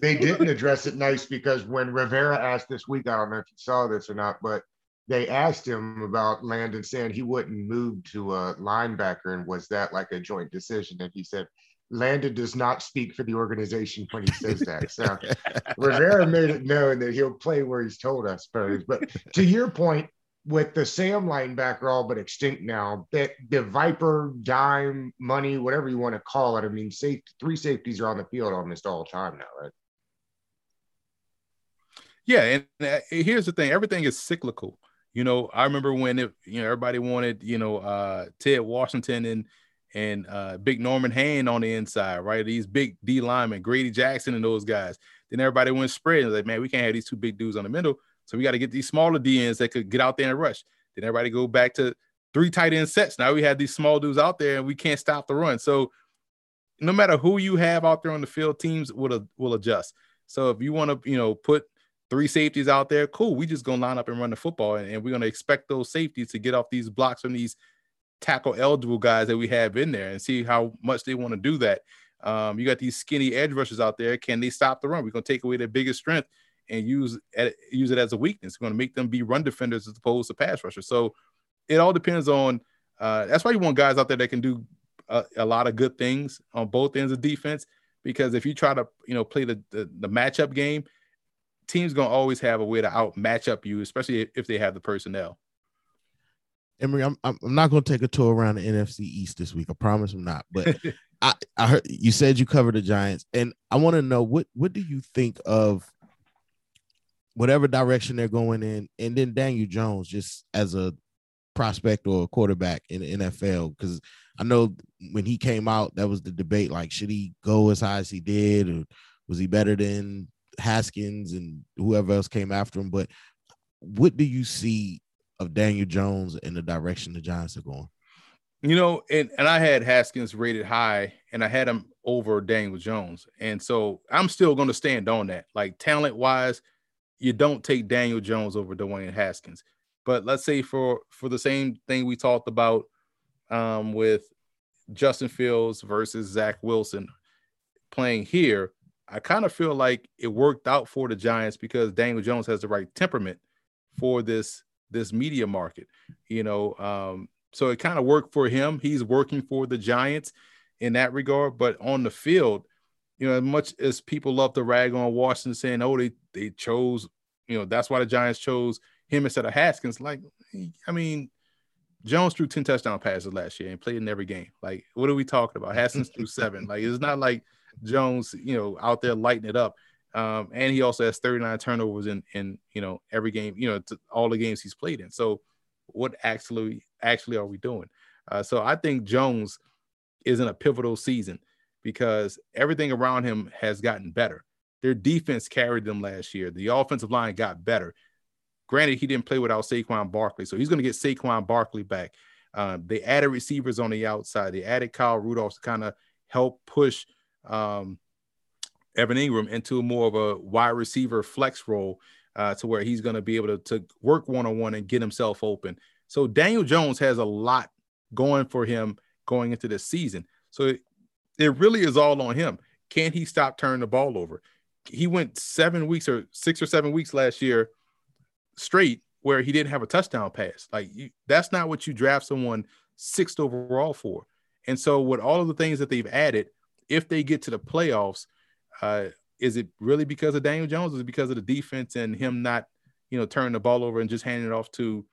they didn't address it nice because when Rivera asked this week, I don't know if you saw this or not, but they asked him about Landon saying he wouldn't move to a linebacker, and was that like a joint decision? And he said Landon does not speak for the organization when he says that. So Rivera made it known that he'll play where he's told, I suppose. But to your point, with the Sam linebacker all but extinct now, that the Viper dime money, whatever you want to call it, I mean, safe three safeties are on the field almost all the time now, right? Yeah, and uh, here's the thing: everything is cyclical. You know, I remember when it, you know, everybody wanted, you know, uh, Ted Washington and and uh, Big Norman Hand on the inside, right? These big D linemen, Grady Jackson and those guys. Then everybody went spread. and like, man, we can't have these two big dudes on the middle, so we got to get these smaller DNs that could get out there and rush. Then everybody go back to three tight end sets. Now we have these small dudes out there, and we can't stop the run. So no matter who you have out there on the field, teams will will adjust. So if you want to, you know, put three safeties out there, cool. We just gonna line up and run the football, and, and we're gonna expect those safeties to get off these blocks from these tackle eligible guys that we have in there, and see how much they want to do that. Um, you got these skinny edge rushers out there. Can they stop the run? We're gonna take away their biggest strength and use it, use it as a weakness. We're gonna make them be run defenders as opposed to pass rushers. So it all depends on. Uh, that's why you want guys out there that can do a, a lot of good things on both ends of defense. Because if you try to, you know, play the the, the matchup game, teams gonna always have a way to out match up you, especially if- they have the personnel. Emory, I'm I'm I'm not going to take a tour around the NFC East this week. I promise I'm not. But I I heard you said you covered the Giants, and I want to know what what do you think of whatever direction they're going in, and then Daniel Jones just as a prospect or a quarterback in the NFL because I know when he came out, that was the debate. Like, should he go as high as he did, or was he better than Haskins and whoever else came after him? But what do you see of Daniel Jones and the direction the Giants are going? You know, and, and I had Haskins rated high and I had him over Daniel Jones. And so I'm still going to stand on that. Like talent wise, you don't take Daniel Jones over Dwayne Haskins. But let's say for for the same thing we talked about um, with Justin Fields versus Zach Wilson playing here, I kind of feel like it worked out for the Giants because Daniel Jones has the right temperament for this this media market. You know, um, so it kind of worked for him. He's working for the Giants in that regard. But on the field, you know, as much as people love to rag on Washington saying, oh, they they chose, you know, that's why the Giants chose him instead of Haskins. Like, I mean, Jones threw 10 touchdown passes last year and played in every game. Like, what are we talking about? Haskins threw seven. Like, it's not like Jones, you know, out there lighting it up. Um, and he also has 39 turnovers in in you know every game, you know, all the games he's played in. So what actually actually are we doing? Uh, so I think Jones is in a pivotal season because everything around him has gotten better. Their defense carried them last year. The offensive line got better. Granted, he didn't play without Saquon Barkley, so he's going to get Saquon Barkley back. Um, they added receivers on the outside. They added Kyle Rudolph to kind of help push um, Evan Engram into more of a wide receiver flex role uh, to where he's going to be able to, to work one on one and get himself open. So Daniel Jones has a lot going for him going into this season. So it, it really is all on him. Can he stop turning the ball over? He went seven weeks or six or seven weeks last year straight where he didn't have a touchdown pass. Like you, that's not what you draft someone sixth overall for. And so with all of the things that they've added, if they get to the playoffs, uh, is it really because of Daniel Jones? Is it because of the defense and him not, you know, turning the ball over and just handing it off to,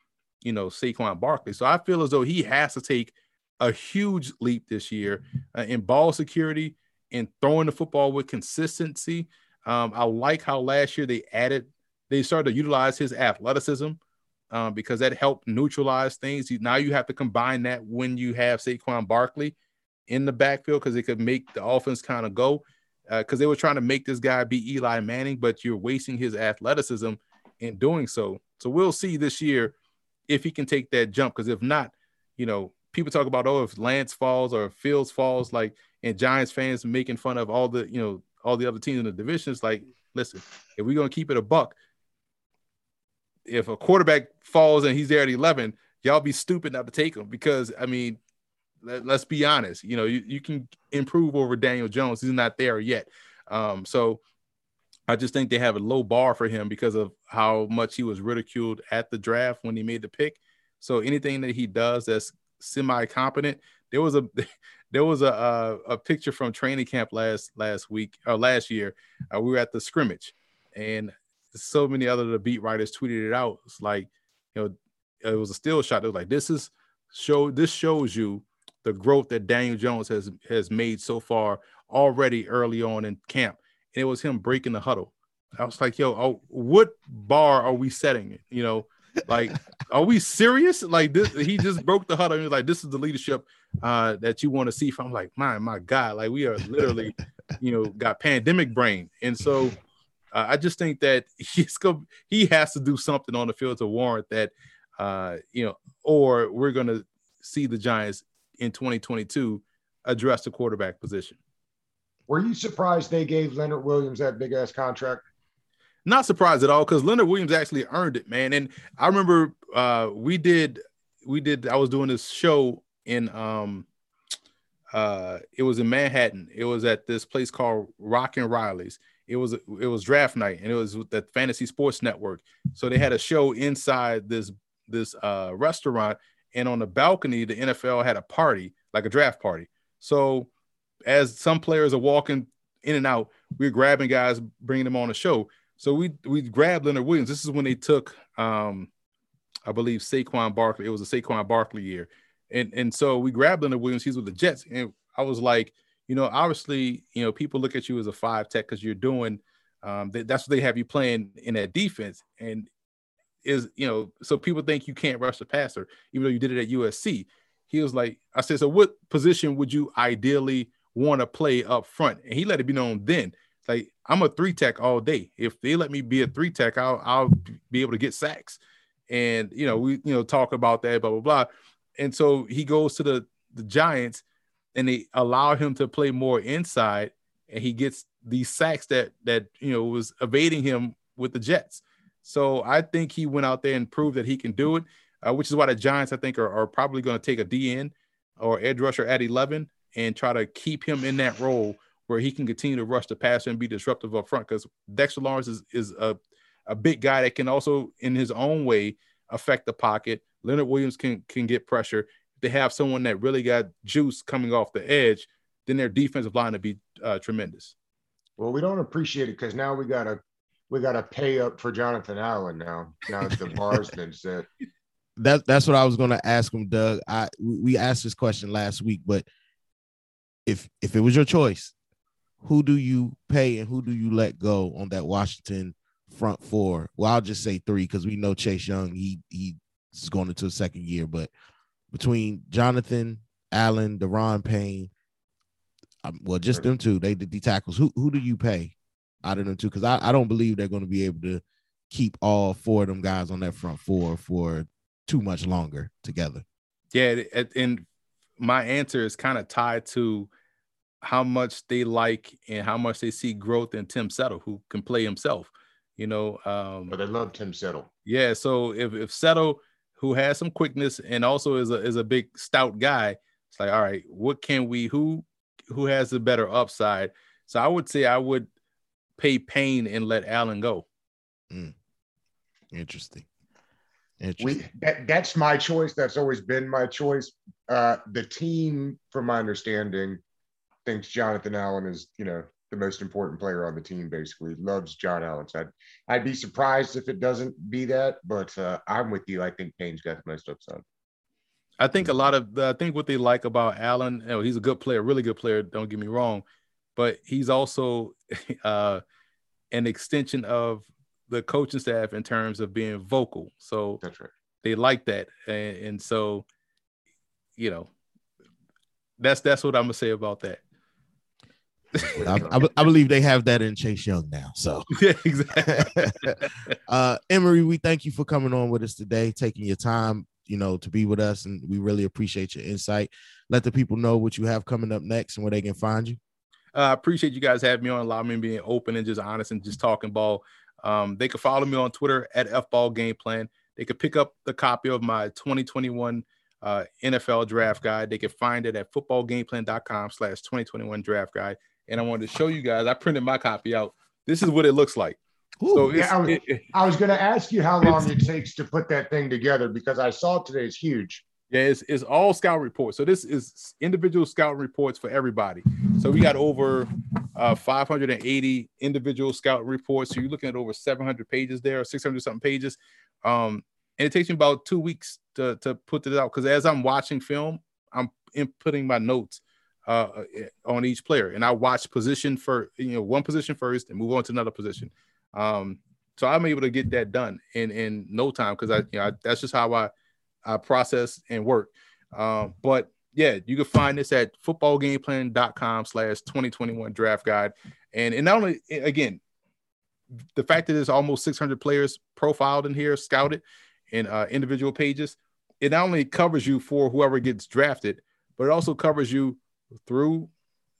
you know, Saquon Barkley? So I feel as though he has to take a huge leap this year uh, in ball security and throwing the football with consistency. Um, I like how last year they added, they started to utilize his athleticism um, because that helped neutralize things. Now you have to combine that when you have Saquon Barkley in the backfield because it could make the offense kind of go. Because uh, they were trying to make this guy be Eli Manning, but you're wasting his athleticism in doing so. So we'll see this year if he can take that jump. Because if not, you know, people talk about oh if Lance falls or Fields falls, like and Giants fans making fun of all the you know all the other teams in the division. It's like, listen, if we're gonna keep it a buck, if a quarterback falls and he's there at 11, y'all be stupid not to take him because I mean, let, us be honest, you know, you, you can improve over Daniel Jones. He's not there yet. Um, so I just think they have a low bar for him because of how much he was ridiculed at the draft when he made the pick. So anything that he does that's semi competent, there was a there was a, a, a picture from training camp last last week or last year. Uh, we were at the scrimmage, and so many other the beat writers tweeted it out. It's like, you know, it was a still shot. It was like, this is show. This shows you the growth that Daniel Jones has has made so far already early on in camp. And it was him breaking the huddle. I was like, yo, oh, what bar are we setting? You know, like, are we serious? Like this, he just broke the huddle. And he was like, this is the leadership uh, that you want to see from. like, my my God, like we are literally, you know, got pandemic brain. And so uh, I just think that he's go he has to do something on the field to warrant that, uh, you know, or we're to see the Giants in 2022 address the quarterback position. Were you surprised they gave Leonard Williams that big ass contract? Not surprised at all because Leonard Williams actually earned it, man. And I remember uh, we did we did I was doing this show in um uh it was in Manhattan. It was at this place called Rock and Riley's. It was it was draft night and it was with the fantasy sports network. So they had a show inside this this uh restaurant and on the balcony the nfl had a party like a draft party. So as some players are walking in and out we're grabbing guys bringing them on the show. So we we grabbed leonard williams. This is when they took um i believe saquon barkley it was a saquon barkley year and and so we grabbed leonard williams he's with the jets and i was like you know, obviously, you know, people look at you as a five tech because you're doing um, that's what they have you playing in that defense. And is, you know, so people think you can't rush the passer, even though you did it at USC. He was like, I said, so what position would you ideally want to play up front? And he let it be known then. Like, I'm a three tech all day. If they let me be a three tech, I'll, I'll be able to get sacks. And, you know, we, you know, talk about that, blah, blah, blah. And so he goes to the, the Giants and they allow him to play more inside, and he gets these sacks that that you know was evading him with the Jets. So I think he went out there and proved that he can do it, uh, which is why the Giants I think are, are probably going to take a DN or edge rusher at 11 and try to keep him in that role where he can continue to rush the passer and be disruptive up front because Dexter Lawrence is, is a, a big guy that can also in his own way affect the pocket. Leonard Williams can can get pressure If they have someone that really got juice coming off the edge, then their defensive line would be uh, tremendous. Well, we don't appreciate it because now we gotta we gotta pay up for Jonathan Allen now. Now it's the bar's been set. That that's what I was gonna ask him, Doug. I we asked this question last week, but if if it was your choice, who do you pay and who do you let go on that Washington front four? Well, I'll just say three because we know Chase Young. He he he's going into a second year, but between Jonathan Allen, Daron Payne. Um, well, just them two. They did the tackles. Who who do you pay out of them two? Because I, I don't believe they're going to be able to keep all four of them guys on that front four for too much longer together. Yeah, and my answer is kind of tied to how much they like and how much they see growth in Tim Settle, who can play himself. You know, um, but they love Tim Settle. Yeah, so if if Settle – who has some quickness and also is a is a big stout guy. It's like, all right, what can we who who has the better upside? So I would say I would pay Payne and let Allen go. Mm. Interesting. Interesting. We that, that's my choice. That's always been my choice. Uh, the team, from my understanding, thinks Jonathan Allen is, you know, the most important player on the team, basically. Loves John Allen. So I'd, I'd be surprised if it doesn't be that, but uh, I'm with you. I think Payne's got the most upside. I think a lot of I think what they like about Allen, you know, he's a good player, really good player. Don't get me wrong, but he's also uh, an extension of the coaching staff in terms of being vocal. So that's right. They like that, and, and so you know, that's that's what I'm gonna say about that. I, I, I, believe they have that in Chase Young now. So yeah, exactly. uh, Emory, we thank you for coming on with us today, taking your time. you know, to be with us, and we really appreciate your insight. Let the people know what you have coming up next and where they can find you. Uh, I uh, appreciate you guys having me on, allowing me being open and just honest and just talking ball. Um, they can follow me on Twitter at fball game plan. They could pick up the copy of my 2021 uh, NFL draft guide. They can find it at footballgameplan.com slash 2021 draft guide. And I wanted to show you guys, I printed my copy out. This is what it looks like. Ooh, so yeah, I was, was going to ask you how long it takes to put that thing together because I saw it today. It's huge. Yeah, it's, it's all scout reports. So this is individual scout reports for everybody. So we got over uh, 580 individual scout reports. So you're looking at over 700 pages there, or 600 something pages. Um, and it takes me about two weeks to, to put it out because as I'm watching film, I'm inputting my notes uh, on each player, and I watch position for you know one position first and move on to another position. Um, so I'm able to get that done in in no time because I, you know, I, that's just how I I process and work. Um, but yeah, you can find this at footballgameplan.com slash 2021 draft guide. And, and not only, again, the fact that there's almost 600 players profiled in here, scouted in uh, individual pages, it not only covers you for whoever gets drafted, but it also covers you through,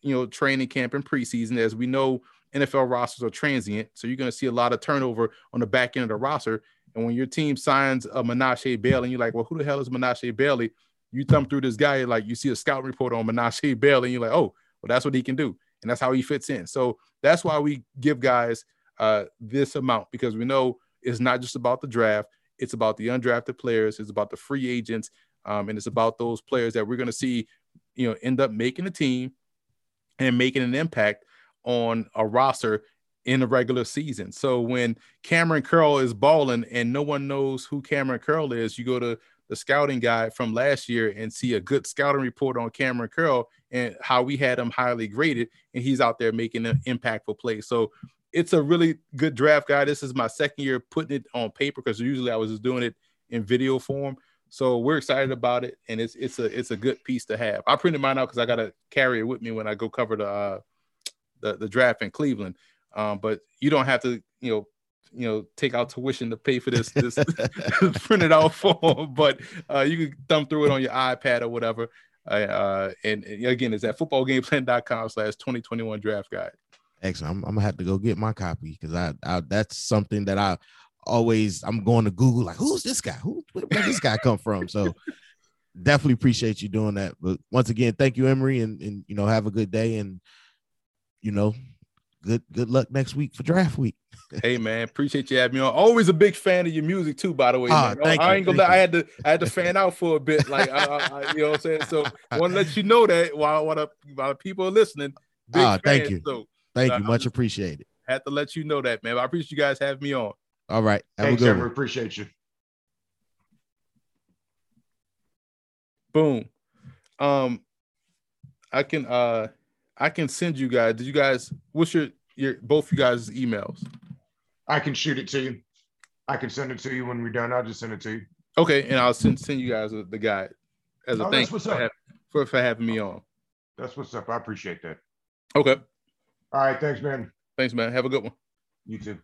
you know, training camp and preseason. As we know, NFL rosters are transient, so you're going to see a lot of turnover on the back end of the roster. And when your team signs a Menashe Bailey, and you're like, well, who the hell is Menashe Bailey? You thumb through this guy, like you see a scout report on Menashe Bailey, and you're like, oh, well, that's what he can do. And that's how he fits in. So that's why we give guys uh, this amount because we know it's not just about the draft, it's about the undrafted players, it's about the free agents, um, and it's about those players that we're going to see, you know, end up making the team and making an impact on a roster in the regular season. So when Kamren Curl is balling and no one knows who Kamren Curl is, you go to the scouting guide from last year and see a good scouting report on Kamren Curl and how we had him highly graded and he's out there making an impactful play. So it's a really good draft guy. This is my second year putting it on paper because usually I was just doing it in video form. So we're excited about it, and it's it's a it's a good piece to have. I printed mine out because I got to carry it with me when I go cover the uh, the the draft in Cleveland. Um, but you don't have to, you know, you know, take out tuition to pay for this this printed out form. But uh, you can thumb through it on your iPad or whatever. Uh, uh, and, and, again, it's at footballgameplan.com slash 2021 draft guide. Excellent. I'm, I'm, gonna have to go get my copy because I, I that's something that I always I'm going to Google like who's this guy? Who where did this guy come from? So definitely appreciate you doing that. But once again, thank you, Emory, and and you know, have a good day and you know, good good luck next week for draft week. hey man, appreciate you having me on. Always a big fan of your music too, by the way. Ah, I, I ain't gonna. I had to. I had to fan out for a bit, like I, I, you know what I'm saying. So I want to let you know that while while, the, while the people are listening. ah, thank you. So, thank you, much appreciated. Had to let you know that, man. I appreciate you guys having me on. All right, have Thanks, a good Appreciate you. Boom. Um, I can. uh I can send you guys. Did you guys? What's your your both you guys' emails? I can shoot it to you. I can send it to you when we're done. I'll just send it to you. Okay, and I'll send send you guys the guide as a oh, thank you for, for, for having me on. That's what's up. I appreciate that. Okay. All right. Thanks, man. Thanks, man. Have a good one. You too.